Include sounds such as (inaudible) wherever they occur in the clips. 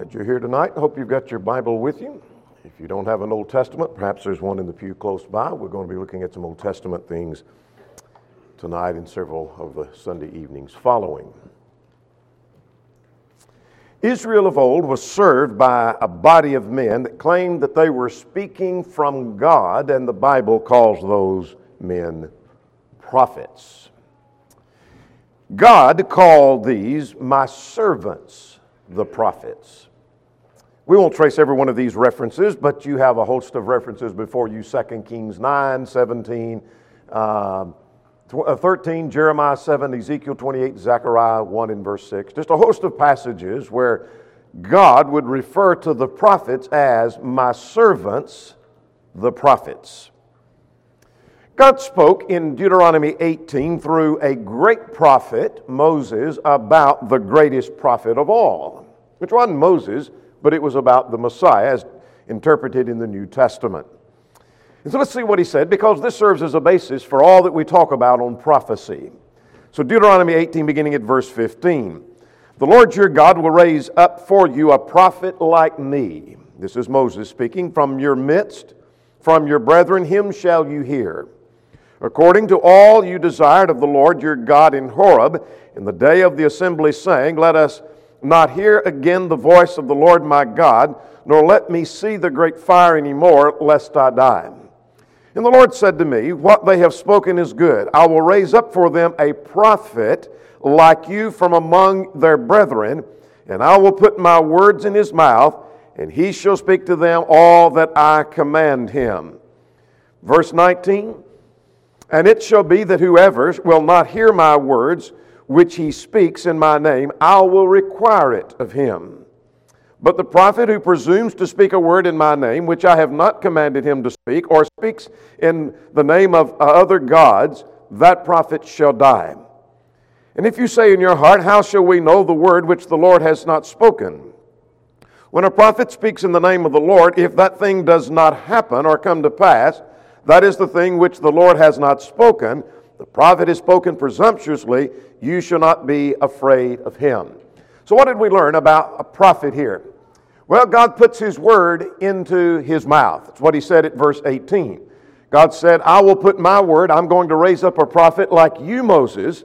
Glad you're here tonight. I hope you've got your Bible with you. If you don't have an Old Testament, perhaps there's one in the pew close by. We're going to be looking at some Old Testament things tonight and several of the Sunday evenings following. Israel of old was served by a body of men that claimed that they were speaking from God, and the Bible calls those men prophets. God called these my servants, the prophets. We won't trace every one of these references, but you have a host of references before you 2 Kings 9, 17, uh, uh 13, Jeremiah 7, Ezekiel 28, Zechariah 1 and verse 6. Just a host of passages where God would refer to the prophets as my servants, the prophets. God spoke in Deuteronomy 18 through a great prophet, Moses, about the greatest prophet of all, which wasn't Moses, but it was about the Messiah as interpreted in the New Testament. And so let's see what he said, because this serves as a basis for all that we talk about on prophecy. So, Deuteronomy 18, beginning at verse 15. The Lord your God will raise up for you a prophet like me. This is Moses speaking. From your midst, from your brethren, him shall you hear according to all you desired of the Lord your God in Horeb in the day of the assembly, saying, Let us not hear again the voice of the Lord my God, nor let me see the great fire any more, lest I die. And the Lord said to me, What they have spoken is good. I will raise up for them a prophet like you from among their brethren, and I will put my words in his mouth, and he shall speak to them all that I command him. Verse 19 and it shall be that whoever will not hear my words, which he speaks in my name, I will require it of him. But the prophet who presumes to speak a word in my name, which I have not commanded him to speak, or speaks in the name of uh, other gods, that prophet shall die. And if you say in your heart, How shall we know the word which the Lord has not spoken? When a prophet speaks in the name of the Lord, if that thing does not happen or come to pass, that is the thing which the Lord has not spoken. The prophet has spoken presumptuously. You shall not be afraid of him. So, what did we learn about a prophet here? Well, God puts his word into his mouth. That's what he said at verse 18. God said, I will put my word, I'm going to raise up a prophet like you, Moses,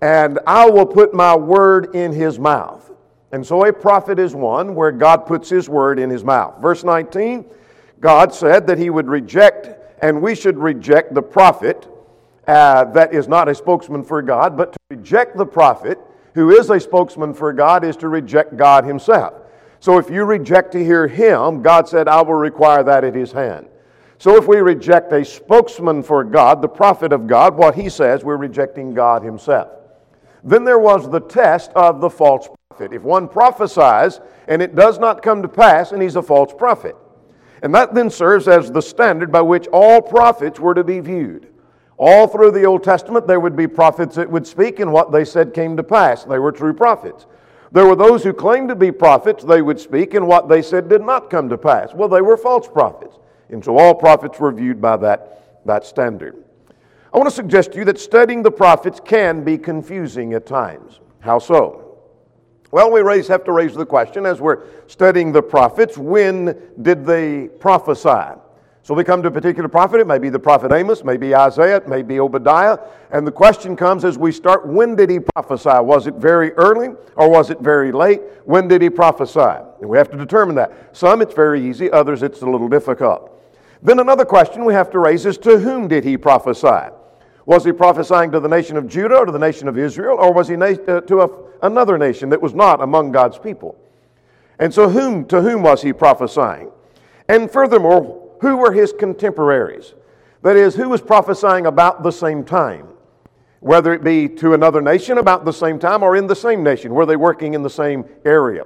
and I will put my word in his mouth. And so a prophet is one where God puts his word in his mouth. Verse 19, God said that he would reject and we should reject the prophet uh, that is not a spokesman for God, but to reject the prophet who is a spokesman for God is to reject God himself. So if you reject to hear him, God said, I will require that at his hand. So if we reject a spokesman for God, the prophet of God, what he says, we're rejecting God himself. Then there was the test of the false prophet. If one prophesies and it does not come to pass, and he's a false prophet. And that then serves as the standard by which all prophets were to be viewed. All through the Old Testament, there would be prophets that would speak, and what they said came to pass. They were true prophets. There were those who claimed to be prophets, they would speak, and what they said did not come to pass. Well, they were false prophets. And so all prophets were viewed by that, that standard. I want to suggest to you that studying the prophets can be confusing at times. How so? Well, we raise, have to raise the question as we're studying the prophets when did they prophesy? So we come to a particular prophet. It may be the prophet Amos, maybe Isaiah, it may be Obadiah. And the question comes as we start when did he prophesy? Was it very early or was it very late? When did he prophesy? And we have to determine that. Some it's very easy, others it's a little difficult. Then another question we have to raise is to whom did he prophesy? Was he prophesying to the nation of Judah or to the nation of Israel, or was he na- uh, to a, another nation that was not among God's people? And so, whom, to whom was he prophesying? And furthermore, who were his contemporaries? That is, who was prophesying about the same time? Whether it be to another nation about the same time or in the same nation, were they working in the same area?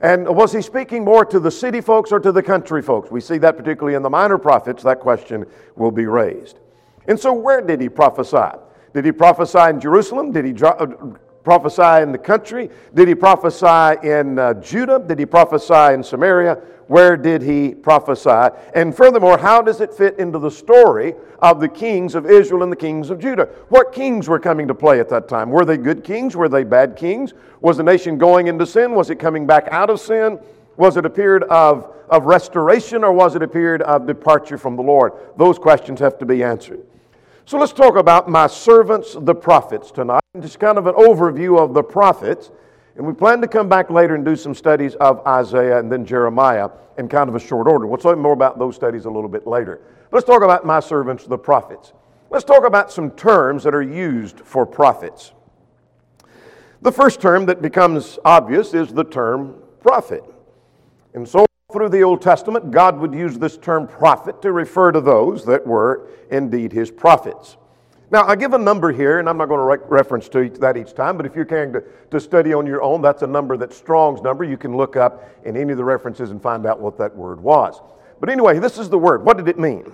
And was he speaking more to the city folks or to the country folks? We see that particularly in the minor prophets, that question will be raised. And so, where did he prophesy? Did he prophesy in Jerusalem? Did he prophesy in the country? Did he prophesy in uh, Judah? Did he prophesy in Samaria? Where did he prophesy? And furthermore, how does it fit into the story of the kings of Israel and the kings of Judah? What kings were coming to play at that time? Were they good kings? Were they bad kings? Was the nation going into sin? Was it coming back out of sin? Was it a period of, of restoration or was it a period of departure from the Lord? Those questions have to be answered. So let's talk about my servants, the prophets, tonight. Just kind of an overview of the prophets. And we plan to come back later and do some studies of Isaiah and then Jeremiah in kind of a short order. We'll talk more about those studies a little bit later. Let's talk about my servants, the prophets. Let's talk about some terms that are used for prophets. The first term that becomes obvious is the term prophet. And so, through the Old Testament, God would use this term prophet to refer to those that were indeed his prophets. Now, I give a number here, and I'm not going to re- reference to that each time, but if you're caring to, to study on your own, that's a number that's Strong's number. You can look up in any of the references and find out what that word was. But anyway, this is the word. What did it mean?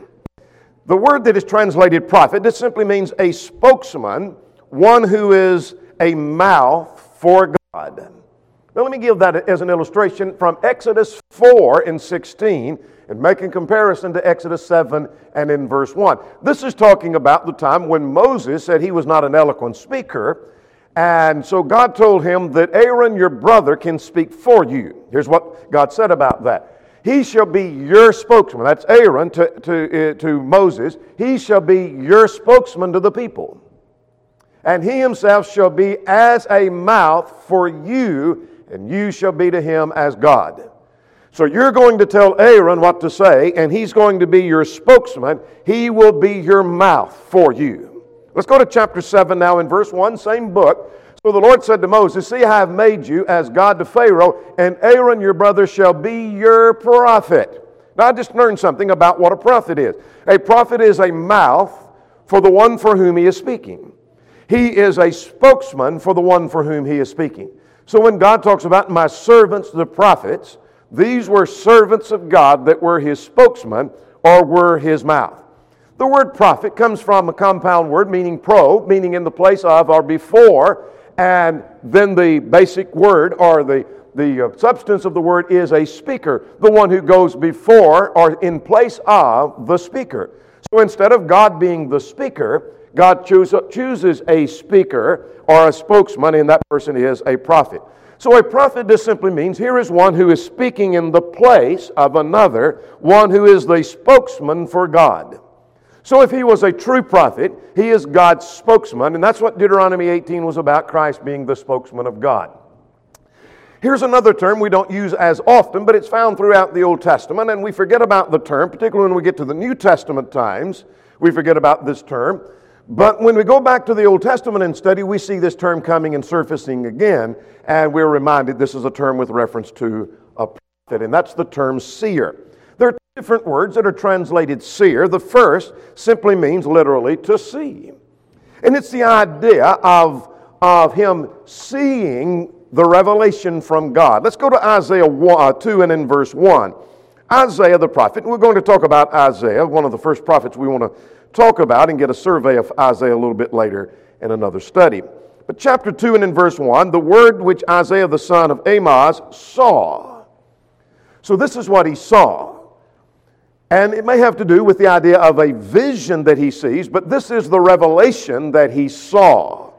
The word that is translated prophet, this simply means a spokesman, one who is a mouth for God. Now, let me give that as an illustration from Exodus 4 and 16 and make a comparison to Exodus 7 and in verse 1. This is talking about the time when Moses said he was not an eloquent speaker. And so God told him that Aaron, your brother, can speak for you. Here's what God said about that. He shall be your spokesman. That's Aaron to, to, uh, to Moses. He shall be your spokesman to the people. And he himself shall be as a mouth for you, and you shall be to him as God. So you're going to tell Aaron what to say, and he's going to be your spokesman. He will be your mouth for you. Let's go to chapter 7 now in verse 1, same book. So the Lord said to Moses, See, I have made you as God to Pharaoh, and Aaron your brother shall be your prophet. Now I just learned something about what a prophet is. A prophet is a mouth for the one for whom he is speaking. He is a spokesman for the one for whom he is speaking. So when God talks about my servants, the prophets, these were servants of God that were his spokesman or were his mouth. The word prophet comes from a compound word meaning pro, meaning in the place of or before, and then the basic word or the, the uh, substance of the word is a speaker, the one who goes before or in place of the speaker. So instead of God being the speaker, God choose, chooses a speaker or a spokesman, and that person is a prophet. So a prophet just simply means here is one who is speaking in the place of another, one who is the spokesman for God. So if he was a true prophet, he is God's spokesman, and that's what Deuteronomy 18 was about Christ being the spokesman of God. Here's another term we don't use as often, but it's found throughout the Old Testament, and we forget about the term, particularly when we get to the New Testament times. We forget about this term. But when we go back to the Old Testament and study, we see this term coming and surfacing again, and we're reminded this is a term with reference to a prophet, and that's the term seer. There are two different words that are translated seer. The first simply means literally to see, and it's the idea of, of him seeing the revelation from God. Let's go to Isaiah 1, uh, 2 and in verse 1. Isaiah the prophet, we're going to talk about Isaiah, one of the first prophets we want to talk about and get a survey of Isaiah a little bit later in another study. But chapter 2 and in verse 1, the word which Isaiah the son of Amoz saw. So this is what he saw. And it may have to do with the idea of a vision that he sees, but this is the revelation that he saw.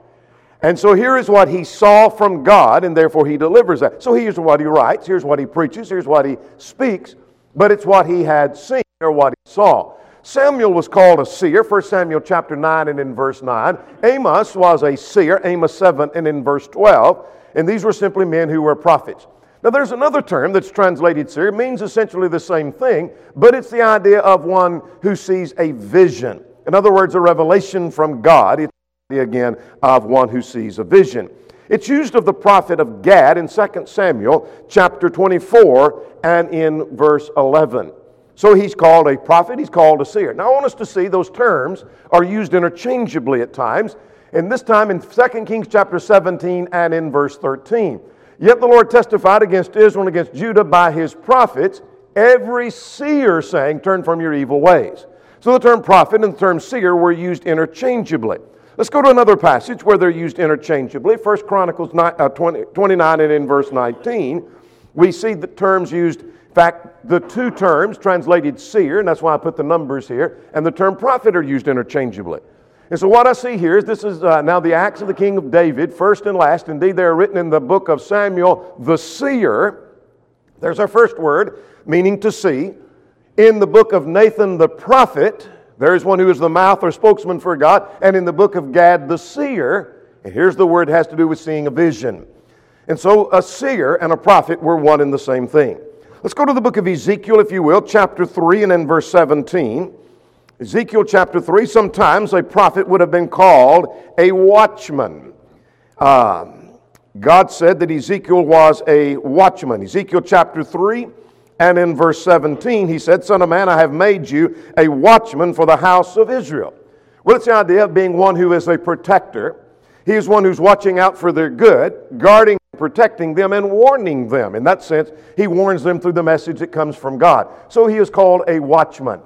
And so here is what he saw from God, and therefore he delivers that. So here's what he writes, here's what he preaches, here's what he speaks, but it's what he had seen or what he saw. Samuel was called a seer, 1 Samuel chapter 9 and in verse 9. Amos was a seer, Amos 7 and in verse 12. And these were simply men who were prophets. Now, there's another term that's translated seer, it means essentially the same thing, but it's the idea of one who sees a vision. In other words, a revelation from God. It's the again of one who sees a vision. It's used of the prophet of Gad in 2 Samuel chapter 24 and in verse 11. So he's called a prophet, he's called a seer. Now I want us to see those terms are used interchangeably at times, and this time in 2 Kings chapter 17 and in verse 13. Yet the Lord testified against Israel and against Judah by his prophets, every seer saying, Turn from your evil ways. So the term prophet and the term seer were used interchangeably. Let's go to another passage where they're used interchangeably. 1 Chronicles uh, 29 and in verse 19, we see the terms used fact, the two terms translated seer, and that's why I put the numbers here, and the term prophet are used interchangeably. And so, what I see here is this is uh, now the Acts of the King of David, first and last. Indeed, they are written in the book of Samuel the seer. There's our first word, meaning to see. In the book of Nathan the prophet, there is one who is the mouth or spokesman for God. And in the book of Gad the seer, and here's the word has to do with seeing a vision. And so a seer and a prophet were one and the same thing. Let's go to the book of Ezekiel, if you will, chapter 3 and then verse 17. Ezekiel chapter 3, sometimes a prophet would have been called a watchman. Um, God said that Ezekiel was a watchman. Ezekiel chapter 3 and in verse 17, he said, Son of man, I have made you a watchman for the house of Israel. Well, it's the idea of being one who is a protector. He is one who's watching out for their good, guarding, protecting them, and warning them. In that sense, he warns them through the message that comes from God. So he is called a watchman.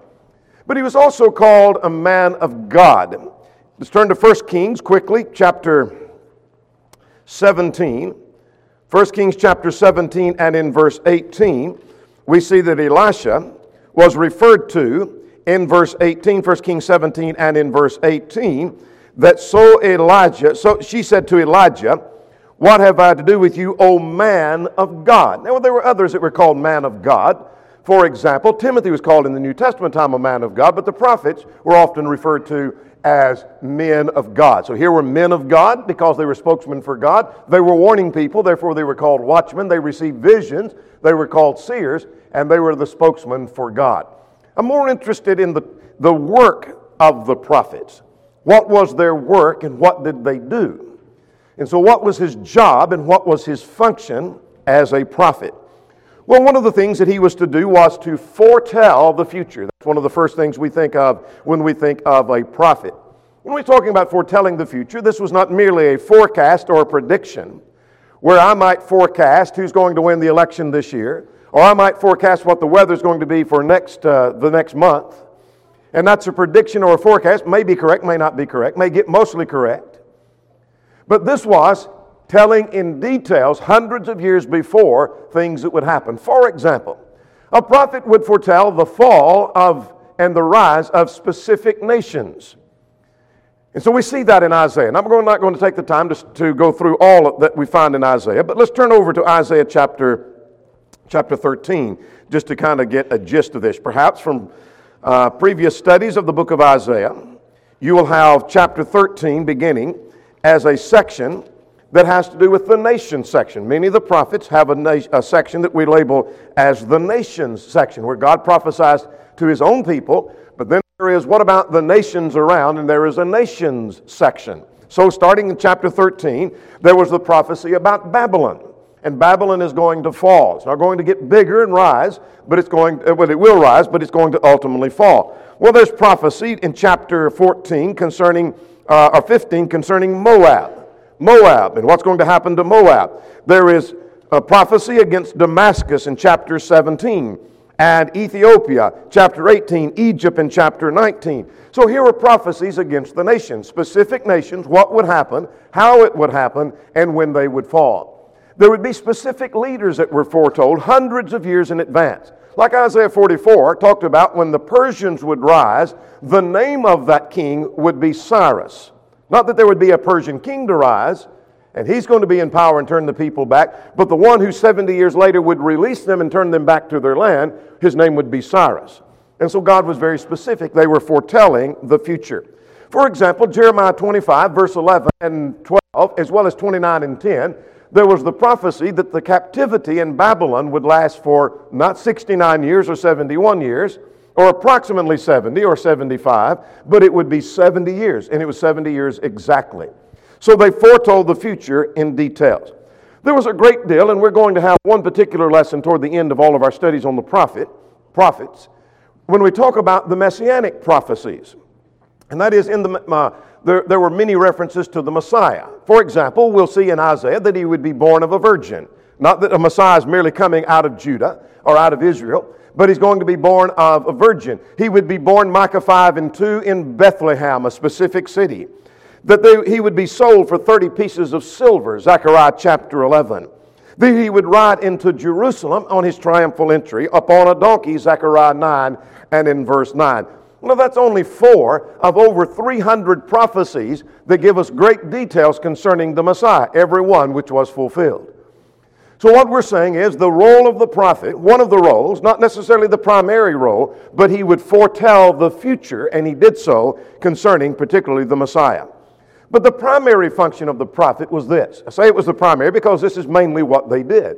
But he was also called a man of God. Let's turn to 1 Kings quickly, chapter 17. 1 Kings chapter 17 and in verse 18, we see that Elisha was referred to in verse 18, 1 Kings 17 and in verse 18, that so Elijah, so she said to Elijah, What have I to do with you, O man of God? Now, there were others that were called man of God. For example, Timothy was called in the New Testament time a man of God, but the prophets were often referred to as men of God. So here were men of God because they were spokesmen for God. They were warning people, therefore they were called watchmen. They received visions, they were called seers, and they were the spokesmen for God. I'm more interested in the, the work of the prophets. What was their work and what did they do? And so, what was his job and what was his function as a prophet? Well, one of the things that he was to do was to foretell the future. That's one of the first things we think of when we think of a prophet. When we're talking about foretelling the future, this was not merely a forecast or a prediction where I might forecast who's going to win the election this year, or I might forecast what the weather's going to be for next, uh, the next month. And that's a prediction or a forecast, may be correct, may not be correct, may get mostly correct. But this was telling in details hundreds of years before things that would happen. For example, a prophet would foretell the fall of and the rise of specific nations. And so we see that in Isaiah. And I'm not going to take the time to, to go through all that we find in Isaiah, but let's turn over to Isaiah chapter, chapter 13 just to kind of get a gist of this. Perhaps from uh, previous studies of the book of Isaiah, you will have chapter 13 beginning as a section that has to do with the nation section. Many of the prophets have a, na- a, section that we label as the nations section, where God prophesies to his own people, but then there is what about the nations around, and there is a nations section. So, starting in chapter 13, there was the prophecy about Babylon. And Babylon is going to fall. It's not going to get bigger and rise, but it's going, uh, well, it will rise, but it's going to ultimately fall. Well, there's prophecy in chapter 14 concerning, uh, or 15 concerning Moab. Moab and what's going to happen to Moab. There is a prophecy against Damascus in chapter 17 and Ethiopia, chapter 18, Egypt in chapter 19. So here are prophecies against the nations, specific nations, what would happen, how it would happen, and when they would fall. There would be specific leaders that were foretold hundreds of years in advance. Like Isaiah 44 talked about when the Persians would rise, the name of that king would be Cyrus. Not that there would be a Persian king to rise, and he's going to be in power and turn the people back, but the one who 70 years later would release them and turn them back to their land, his name would be Cyrus. And so God was very specific. They were foretelling the future. For example, Jeremiah 25, verse 11 and 12, as well as 29 and 10, there was the prophecy that the captivity in Babylon would last for not 69 years or 71 years, or approximately 70 or 75, but it would be 70 years, and it was 70 years exactly. So they foretold the future in details. There was a great deal, and we're going to have one particular lesson toward the end of all of our studies on the prophet, prophets, when we talk about the messianic prophecies. And that is, in the, uh, there, there were many references to the Messiah. For example, we'll see in Isaiah that he would be born of a virgin. Not that a Messiah is merely coming out of Judah or out of Israel, but he's going to be born of a virgin. He would be born, Micah 5 and 2, in Bethlehem, a specific city. That they, he would be sold for 30 pieces of silver, Zechariah chapter 11. That he would ride into Jerusalem on his triumphal entry upon a donkey, Zechariah 9 and in verse 9. Well, that's only four of over 300 prophecies that give us great details concerning the Messiah, every one which was fulfilled. So, what we're saying is the role of the prophet, one of the roles, not necessarily the primary role, but he would foretell the future, and he did so concerning particularly the Messiah. But the primary function of the prophet was this. I say it was the primary because this is mainly what they did.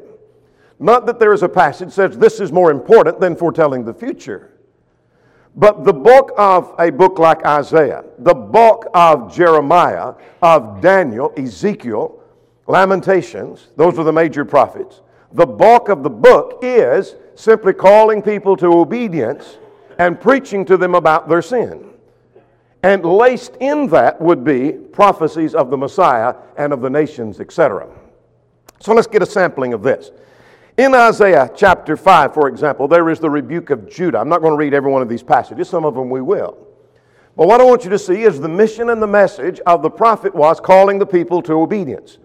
Not that there is a passage that says this is more important than foretelling the future. But the book of a book like Isaiah, the book of Jeremiah, of Daniel, Ezekiel, Lamentations, those are the major prophets. The bulk of the book is simply calling people to obedience and preaching to them about their sin. And laced in that would be prophecies of the Messiah and of the nations, etc. So let's get a sampling of this. In Isaiah chapter 5, for example, there is the rebuke of Judah. I'm not going to read every one of these passages, some of them we will. But what I want you to see is the mission and the message of the prophet was calling the people to obedience.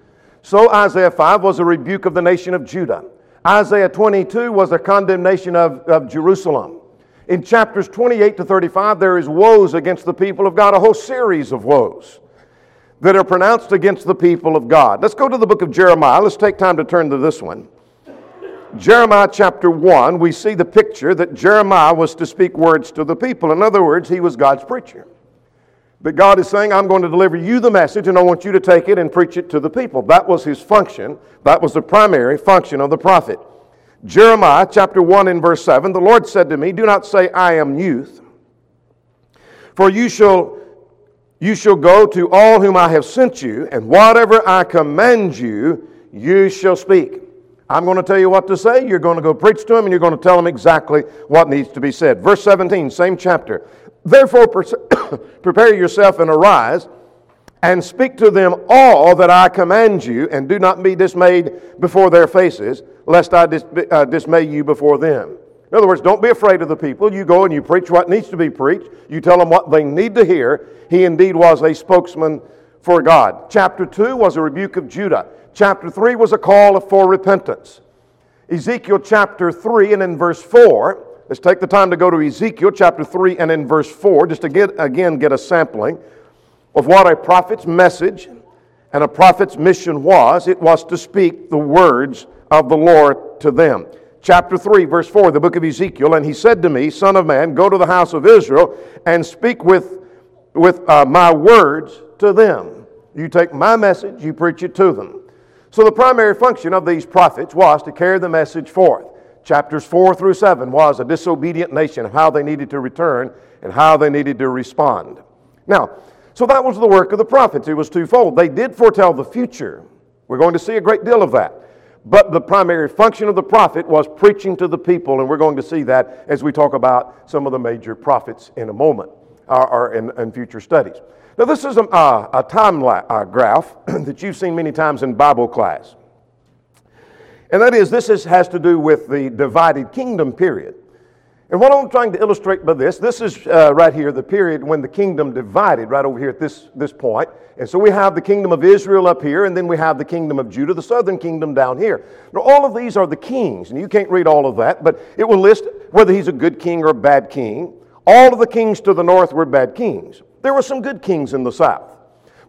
So Isaiah 5 was a rebuke of the nation of Judah. Isaiah 22 was a condemnation of, of Jerusalem. In chapters 28 to 35, there is woes against the people of God, a whole series of woes that are pronounced against the people of God. Let's go to the book of Jeremiah. Let's take time to turn to this one. Jeremiah chapter 1, we see the picture that Jeremiah was to speak words to the people. In other words, he was God's preacher. But God is saying, I'm going to deliver you the message and I want you to take it and preach it to the people. That was his function. That was the primary function of the prophet. Jeremiah chapter 1 and verse 7 The Lord said to me, Do not say, I am youth, for you shall, you shall go to all whom I have sent you, and whatever I command you, you shall speak. I'm going to tell you what to say. You're going to go preach to them, and you're going to tell them exactly what needs to be said. Verse 17, same chapter. Therefore, (coughs) prepare yourself and arise and speak to them all that I command you, and do not be dismayed before their faces, lest I dis- uh, dismay you before them. In other words, don't be afraid of the people. You go and you preach what needs to be preached. You tell them what they need to hear. He indeed was a spokesman for God. Chapter 2 was a rebuke of Judah. Chapter 3 was a call for repentance. Ezekiel chapter 3 and in verse 4 Let's take the time to go to Ezekiel chapter 3 and in verse 4, just to get, again get a sampling of what a prophet's message and a prophet's mission was. It was to speak the words of the Lord to them. Chapter 3, verse 4, the book of Ezekiel, and he said to me, Son of man, go to the house of Israel and speak with, with uh, my words to them. You take my message, you preach it to them. So the primary function of these prophets was to carry the message forth. Chapters 4 through 7 was a disobedient nation, how they needed to return and how they needed to respond. Now, so that was the work of the prophets. It was twofold. They did foretell the future. We're going to see a great deal of that. But the primary function of the prophet was preaching to the people, and we're going to see that as we talk about some of the major prophets in a moment or, or in, in, future studies. Now, this is a, a time uh, graph (clears throat) that you've seen many times in Bible class. And that is, this is, has to do with the divided kingdom period. And what I'm trying to illustrate by this, this is uh, right here, the period when the kingdom divided, right over here at this, this point. And so we have the kingdom of Israel up here, and then we have the kingdom of Judah, the southern kingdom down here. Now, all of these are the kings, and you can't read all of that, but it will list whether he's a good king or a bad king. All of the kings to the north were bad kings. There were some good kings in the south.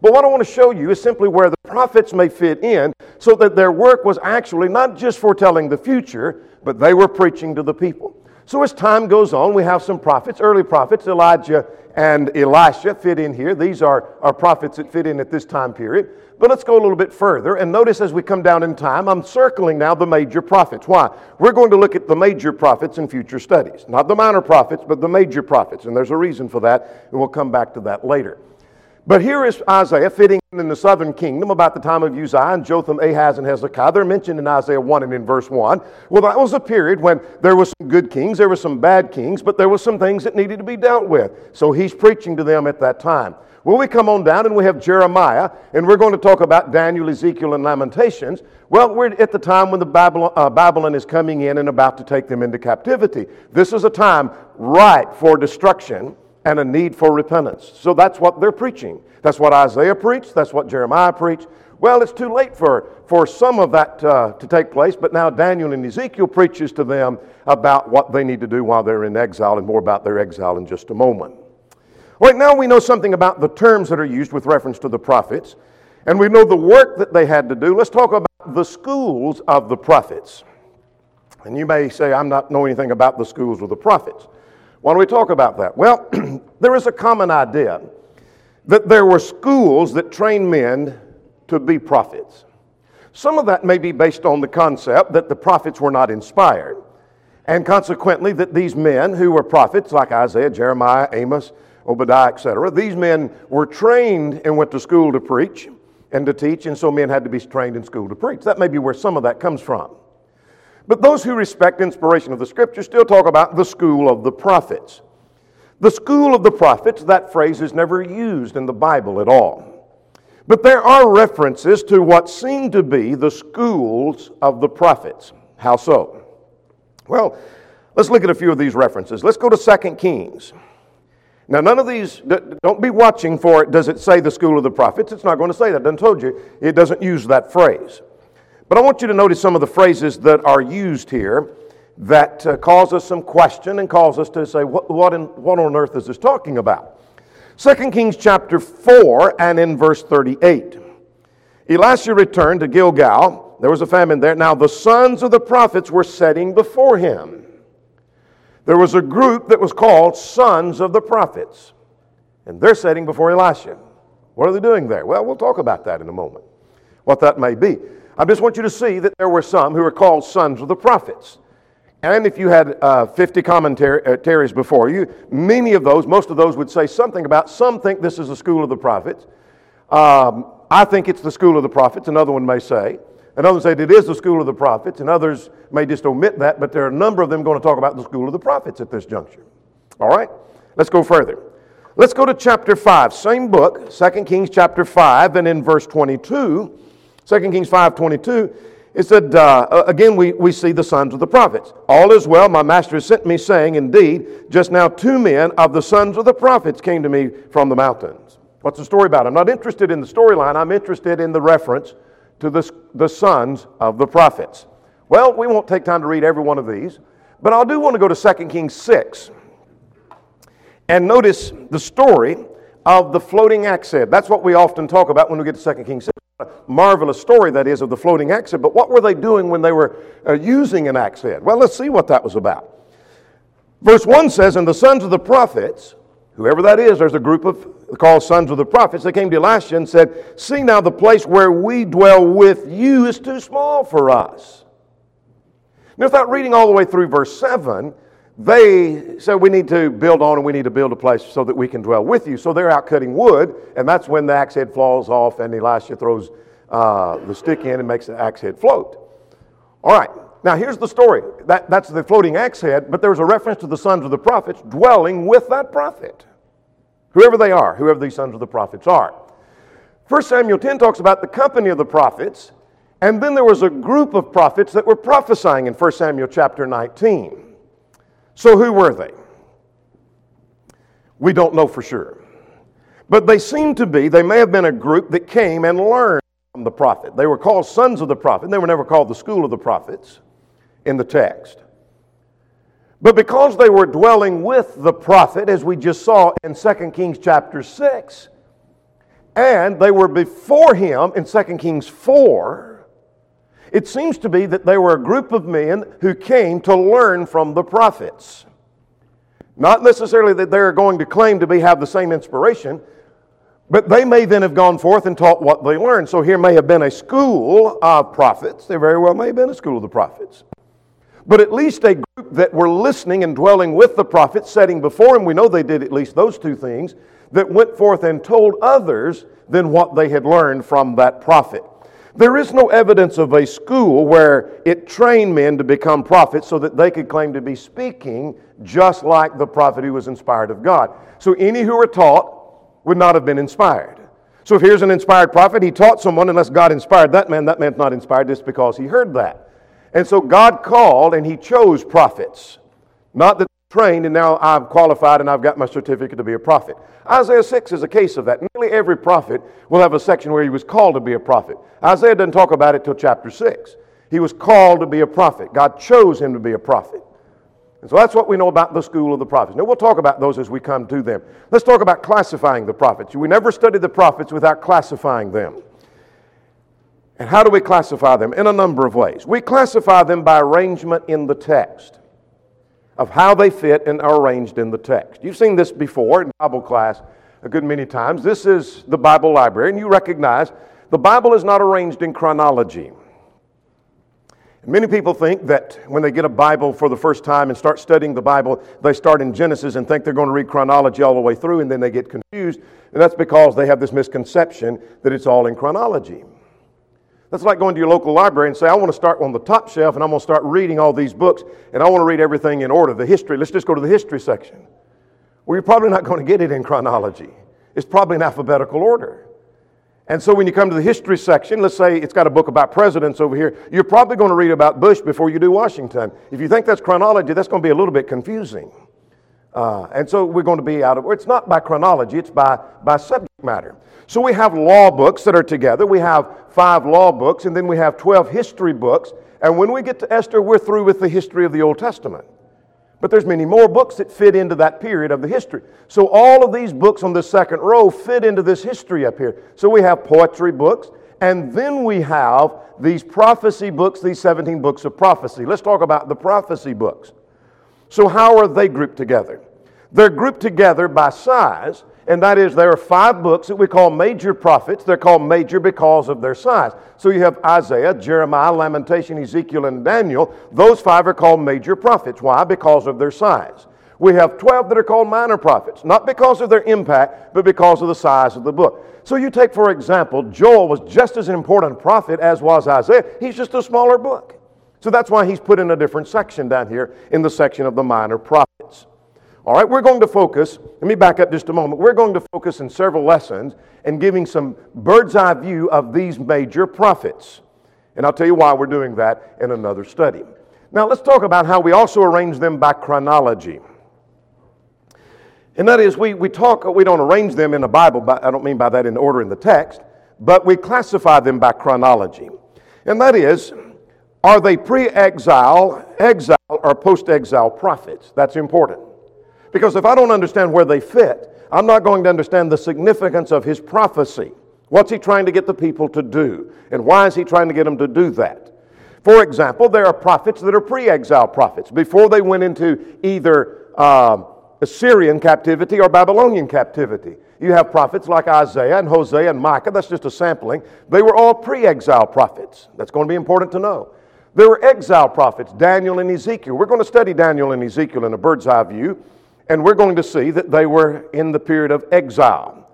But what I want to show you is simply where the prophets may fit in so that their work was actually not just foretelling the future, but they were preaching to the people. So as time goes on, we have some prophets, early prophets, Elijah and Elisha fit in here. These are, are prophets that fit in at this time period. But let's go a little bit further and notice as we come down in time, I'm circling now the major prophets. Why? We're going to look at the major prophets in future studies. Not the minor prophets, but the major prophets. And there's a reason for that, and we'll come back to that later. But here is Isaiah fitting in the southern kingdom about the time of Uzziah and Jotham, Ahaz, and Hezekiah. They're mentioned in Isaiah 1 and in verse 1. Well, that was a period when there were some good kings, there were some bad kings, but there were some things that needed to be dealt with. So he's preaching to them at that time. Well, we come on down and we have Jeremiah, and we're going to talk about Daniel, Ezekiel, and Lamentations. Well, we're at the time when the Babylon, uh, Babylon is coming in and about to take them into captivity. This is a time ripe for destruction and a need for repentance. So that's what they're preaching. That's what Isaiah preached. That's what Jeremiah preached. Well, it's too late for, for some of that uh, to take place, but now Daniel and Ezekiel preaches to them about what they need to do while they're in exile and more about their exile in just a moment. Right now we know something about the terms that are used with reference to the prophets, and we know the work that they had to do. Let's talk about the schools of the prophets. And you may say, I'm not know anything about the schools of the prophets. Why don't we talk about that? Well, (clears throat) there is a common idea that there were schools that trained men to be prophets. Some of that may be based on the concept that the prophets were not inspired, and consequently, that these men who were prophets, like Isaiah, Jeremiah, Amos, Obadiah, etc., these men were trained and went to school to preach and to teach, and so men had to be trained in school to preach. That may be where some of that comes from. But those who respect inspiration of the scripture still talk about the school of the prophets. The school of the prophets, that phrase is never used in the Bible at all. But there are references to what seem to be the schools of the prophets. How so? Well, let's look at a few of these references. Let's go to 2 Kings. Now, none of these, don't be watching for it. Does it say the school of the prophets? It's not going to say that. Doesn't told you. It doesn't use that phrase. But I want you to notice some of the phrases that are used here that uh, cause us some question and cause us to say, what, what, in, what on earth is this talking about? 2 Kings chapter 4 and in verse 38. Elisha returned to Gilgal. There was a famine there. Now the sons of the prophets were setting before him. There was a group that was called Sons of the Prophets, and they're setting before Elisha. What are they doing there? Well, we'll talk about that in a moment, what that may be. I just want you to see that there were some who were called Sons of the Prophets. And if you had uh, 50 commentaries before you, many of those, most of those would say something about, some think this is the school of the prophets. Um, I think it's the school of the prophets, another one may say. Another one say it is the school of the prophets, and others may just omit that, but there are a number of them going to talk about the school of the prophets at this juncture. All right? Let's go further. Let's go to chapter 5, same book, 2 Kings chapter 5, and in verse 22, 2 Kings 5.22, it said, uh, again, we, we see the sons of the prophets. All is well, my master has sent me, saying, Indeed, just now two men of the sons of the prophets came to me from the mountains. What's the story about? I'm not interested in the storyline, I'm interested in the reference to the, the sons of the prophets. Well, we won't take time to read every one of these, but I do want to go to 2 Kings 6 and notice the story of the floating axe head. That's what we often talk about when we get to 2 Kings 6 marvelous story that is of the floating axe head. But what were they doing when they were uh, using an axe head? Well, let's see what that was about. Verse 1 says, And the sons of the prophets, whoever that is, there's a group of called sons of the prophets, they came to Elisha and said, See now, the place where we dwell with you is too small for us. Now, without reading all the way through verse 7, they said we need to build on and we need to build a place so that we can dwell with you. So they're out cutting wood, and that's when the axe head falls off, and Elisha throws uh, the stick in and makes the axe head float. All right, now here's the story. That, that's the floating axe head, but there's a reference to the sons of the prophets dwelling with that prophet. Whoever they are, whoever these sons of the prophets are. 1 Samuel 10 talks about the company of the prophets, and then there was a group of prophets that were prophesying in 1 Samuel chapter 19. So, who were they? We don't know for sure. But they seem to be, they may have been a group that came and learned from the prophet. They were called sons of the prophet. They were never called the school of the prophets in the text. But because they were dwelling with the prophet, as we just saw in 2 Kings chapter 6, and they were before him in 2 Kings 4, it seems to be that they were a group of men who came to learn from the prophets. Not necessarily that they're going to claim to be have the same inspiration, but they may then have gone forth and taught what they learned. So here may have been a school of prophets. There very well may have been a school of the prophets. But at least a group that were listening and dwelling with the prophets, setting before him, we know they did at least those two things, that went forth and told others than what they had learned from that prophet. There is no evidence of a school where it trained men to become prophets so that they could claim to be speaking just like the prophet who was inspired of God. So any who were taught would not have been inspired. So if here's an inspired prophet, he taught someone, unless God inspired that man, that man's not inspired just because he heard that. And so God called and he chose prophets. Not that trained and now I'm qualified and I've got my certificate to be a prophet. Isaiah 6 is a case of that. Nearly every prophet will have a section where he was called to be a prophet. Isaiah doesn't talk about it till chapter 6. He was called to be a prophet. God chose him to be a prophet. And so that's what we know about the school of the prophets. Now we'll talk about those as we come to them. Let's talk about classifying the prophets. We never study the prophets without classifying them. And how do we classify them? In a number of ways. We classify them by arrangement in the text, of how they fit and are arranged in the text. You've seen this before in Bible class a good many times. This is the Bible library, and you recognize the Bible is not arranged in chronology. Many people think that when they get a Bible for the first time and start studying the Bible, they start in Genesis and think they're going to read chronology all the way through, and then they get confused. And that's because they have this misconception that it's all in chronology. That's like going to your local library and say, I want to start on the top shelf and I'm going to start reading all these books and I want to read everything in order. The history, let's just go to the history section. Well, you're probably not going to get it in chronology, it's probably in alphabetical order. And so when you come to the history section, let's say it's got a book about presidents over here, you're probably going to read about Bush before you do Washington. If you think that's chronology, that's going to be a little bit confusing. Uh, and so we're going to be out of, it's not by chronology, it's by, by subject matter. So we have law books that are together. We have five law books, and then we have 12 history books. And when we get to Esther, we're through with the history of the Old Testament. But there's many more books that fit into that period of the history. So all of these books on the second row fit into this history up here. So we have poetry books, and then we have these prophecy books, these 17 books of prophecy. Let's talk about the prophecy books. So how are they grouped together? They're grouped together by size, and that is there are five books that we call major prophets. They're called major because of their size. So you have Isaiah, Jeremiah, Lamentation, Ezekiel, and Daniel. Those five are called major prophets. Why? Because of their size. We have 12 that are called minor prophets, not because of their impact, but because of the size of the book. So you take, for example, Joel was just as important a prophet as was Isaiah. He's just a smaller book. So that's why he's put in a different section down here in the section of the minor prophets. All right, we're going to focus, let me back up just a moment. We're going to focus in several lessons and giving some bird's eye view of these major prophets. And I'll tell you why we're doing that in another study. Now, let's talk about how we also arrange them by chronology. And that is, we, we talk, we don't arrange them in the Bible, but I don't mean by that in order in the text, but we classify them by chronology. And that is, are they pre exile, exile, or post exile prophets? That's important. Because if I don't understand where they fit, I'm not going to understand the significance of his prophecy. What's he trying to get the people to do? And why is he trying to get them to do that? For example, there are prophets that are pre exile prophets before they went into either uh, Assyrian captivity or Babylonian captivity. You have prophets like Isaiah and Hosea and Micah. That's just a sampling. They were all pre exile prophets. That's going to be important to know. There were exile prophets, Daniel and Ezekiel. We're going to study Daniel and Ezekiel in a bird's eye view and we're going to see that they were in the period of exile.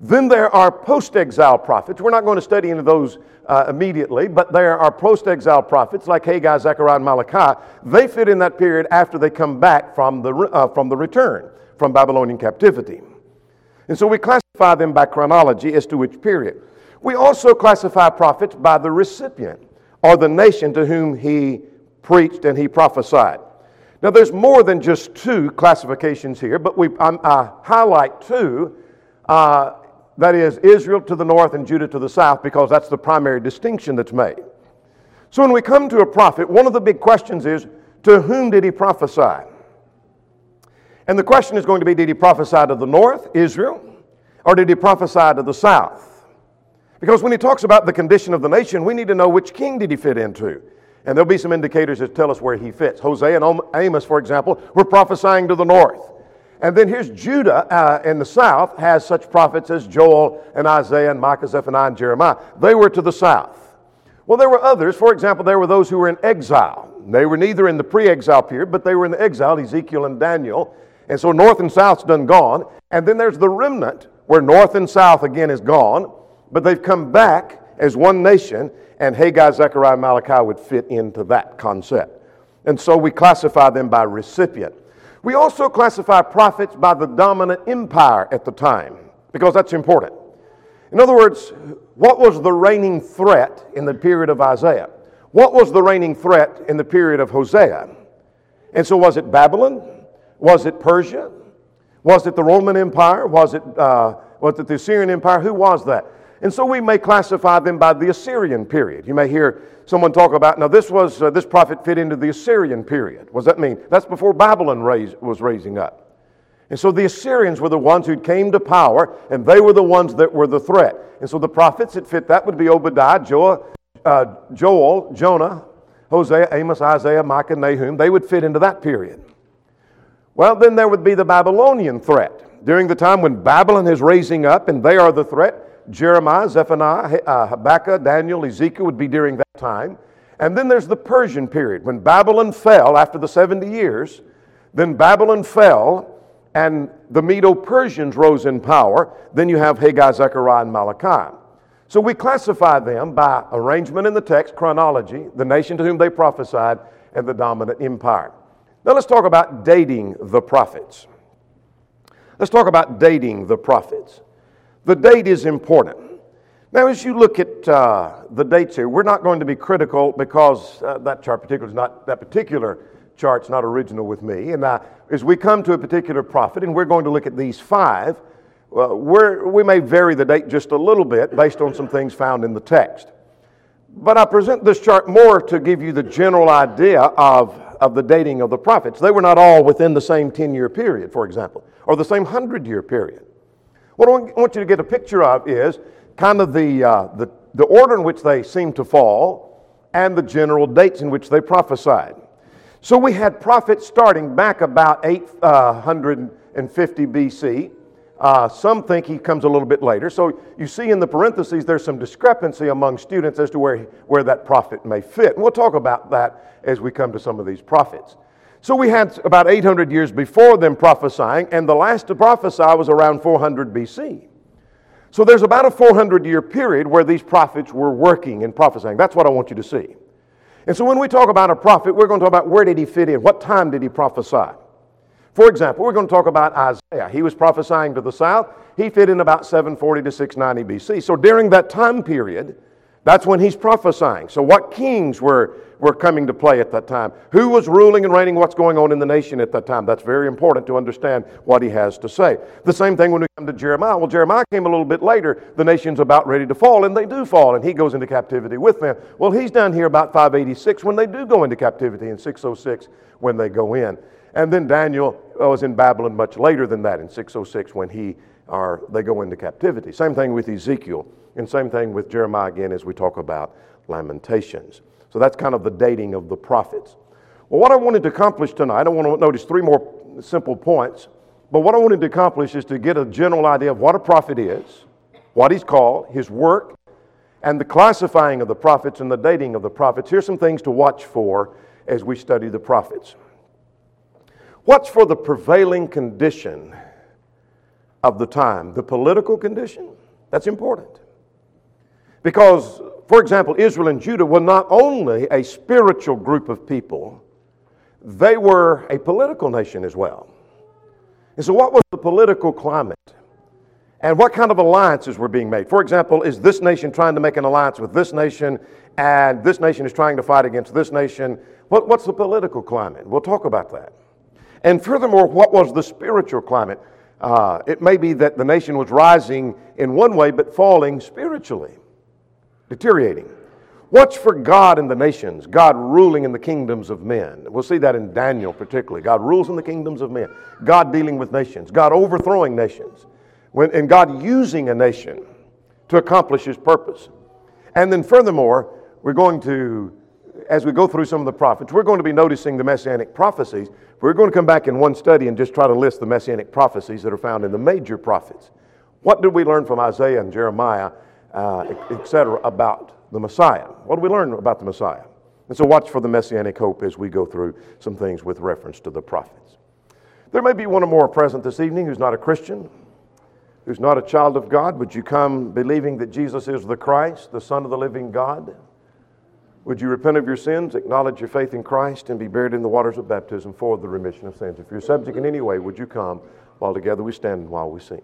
Then there are post exile prophets. We're not going to study into those uh, immediately, but there are post exile prophets like Haggai, Zechariah, and Malachi. They fit in that period after they come back from the, uh, from the return from Babylonian captivity. And so we classify them by chronology as to which period. We also classify prophets by the recipient or the nation to whom he preached and he prophesied. Now, there's more than just two classifications here, but we, um, I highlight two. Uh, that is, Israel to the north and Judah to the south, because that's the primary distinction that's made. So, when we come to a prophet, one of the big questions is to whom did he prophesy? And the question is going to be did he prophesy to the north, Israel, or did he prophesy to the south? Because when he talks about the condition of the nation, we need to know which king did he fit into. And there'll be some indicators that tell us where he fits. Hosea and Amos, for example, were prophesying to the north. And then here's Judah uh, in the south has such prophets as Joel and Isaiah and Micah, Zephaniah, and Jeremiah. They were to the south. Well, there were others. For example, there were those who were in exile. They were neither in the pre exile period, but they were in the exile, Ezekiel and Daniel. And so north and south's done gone. And then there's the remnant, where north and south again is gone, but they've come back as one nation and Haggai, Zechariah, Malachi would fit into that concept. And so we classify them by recipient. We also classify prophets by the dominant empire at the time, because that's important. In other words, what was the reigning threat in the period of Isaiah? What was the reigning threat in the period of Hosea? And so, was it Babylon? Was it Persia? Was it the Roman Empire? Was it, uh, was it the Assyrian Empire? Who was that? And so we may classify them by the Assyrian period. You may hear someone talk about, now this was, uh, this prophet fit into the Assyrian period. What does that mean? That's before Babylon raised, was raising up. And so the Assyrians were the ones who came to power, and they were the ones that were the threat. And so the prophets that fit that would be Obadiah, uh, Joel, Jonah, Hosea, Amos, Isaiah, Micah, Nahum, they would fit into that period. Well, then there would be the Babylonian threat. During the time when Babylon is raising up and they are the threat, Jeremiah, Zephaniah, uh, Habakkuk, Daniel, Ezekiel would be during that time. And then there's the Persian period. When Babylon fell after the 70 years, then Babylon fell and the Medo Persians rose in power. Then you have Haggai, Zechariah, and Malachi. So we classify them by arrangement in the text, chronology, the nation to whom they prophesied, and the dominant empire. Now let's talk about dating the prophets. Let's talk about dating the prophets. The date is important. Now, as you look at uh, the dates here, we're not going to be critical because uh, that chart particular is not that particular chart's not original with me. And uh, as we come to a particular prophet, and we're going to look at these five, uh, we may vary the date just a little bit based on some things found in the text. But I present this chart more to give you the general idea of, of the dating of the prophets. They were not all within the same 10 year period, for example, or the same 100 year period. What I want you to get a picture of is kind of the, uh, the, the order in which they seem to fall and the general dates in which they prophesied. So we had prophets starting back about 850 uh, BC uh, some think he comes a little bit later. So you see in the parentheses, there's some discrepancy among students as to where, where that prophet may fit. And we'll talk about that as we come to some of these prophets. So we had about 800 years before them prophesying, and the last to prophesy was around 400 BC. So there's about a 400 year period where these prophets were working and prophesying. That's what I want you to see. And so when we talk about a prophet, we're going to talk about where did he fit in? What time did he prophesy? For example, we're going to talk about Isaiah. He was prophesying to the south. He fit in about 740 to 690 BC. So during that time period, that's when he's prophesying. So, what kings were, were coming to play at that time? Who was ruling and reigning? What's going on in the nation at that time? That's very important to understand what he has to say. The same thing when we come to Jeremiah. Well, Jeremiah came a little bit later. The nation's about ready to fall, and they do fall, and he goes into captivity with them. Well, he's down here about 586 when they do go into captivity, and 606 when they go in. And then Daniel uh, was in Babylon much later than that, in 606, when he are, they go into captivity. Same thing with Ezekiel, and same thing with Jeremiah again as we talk about Lamentations. So that's kind of the dating of the prophets. Well, what I wanted to accomplish tonight, I want to notice three more simple points, but what I wanted to accomplish is to get a general idea of what a prophet is, what he's called, his work, and the classifying of the prophets and the dating of the prophets. Here's some things to watch for as we study the prophets. What's for the prevailing condition of the time? The political condition? That's important. Because, for example, Israel and Judah were not only a spiritual group of people, they were a political nation as well. And so, what was the political climate? And what kind of alliances were being made? For example, is this nation trying to make an alliance with this nation, and this nation is trying to fight against this nation? What, what's the political climate? We'll talk about that. And furthermore, what was the spiritual climate? Uh, it may be that the nation was rising in one way but falling spiritually, deteriorating. Watch for God in the nations, God ruling in the kingdoms of men. We'll see that in Daniel particularly. God rules in the kingdoms of men, God dealing with nations, God overthrowing nations, when, and God using a nation to accomplish his purpose. And then, furthermore, we're going to as we go through some of the prophets, we're going to be noticing the messianic prophecies. We're going to come back in one study and just try to list the messianic prophecies that are found in the major prophets. What did we learn from Isaiah and Jeremiah, uh, etc., about the Messiah? What do we learn about the Messiah? And so, watch for the messianic hope as we go through some things with reference to the prophets. There may be one or more present this evening who's not a Christian, who's not a child of God. Would you come believing that Jesus is the Christ, the Son of the living God? Would you repent of your sins, acknowledge your faith in Christ, and be buried in the waters of baptism for the remission of sins? If you're subject in any way, would you come while together we stand and while we sing?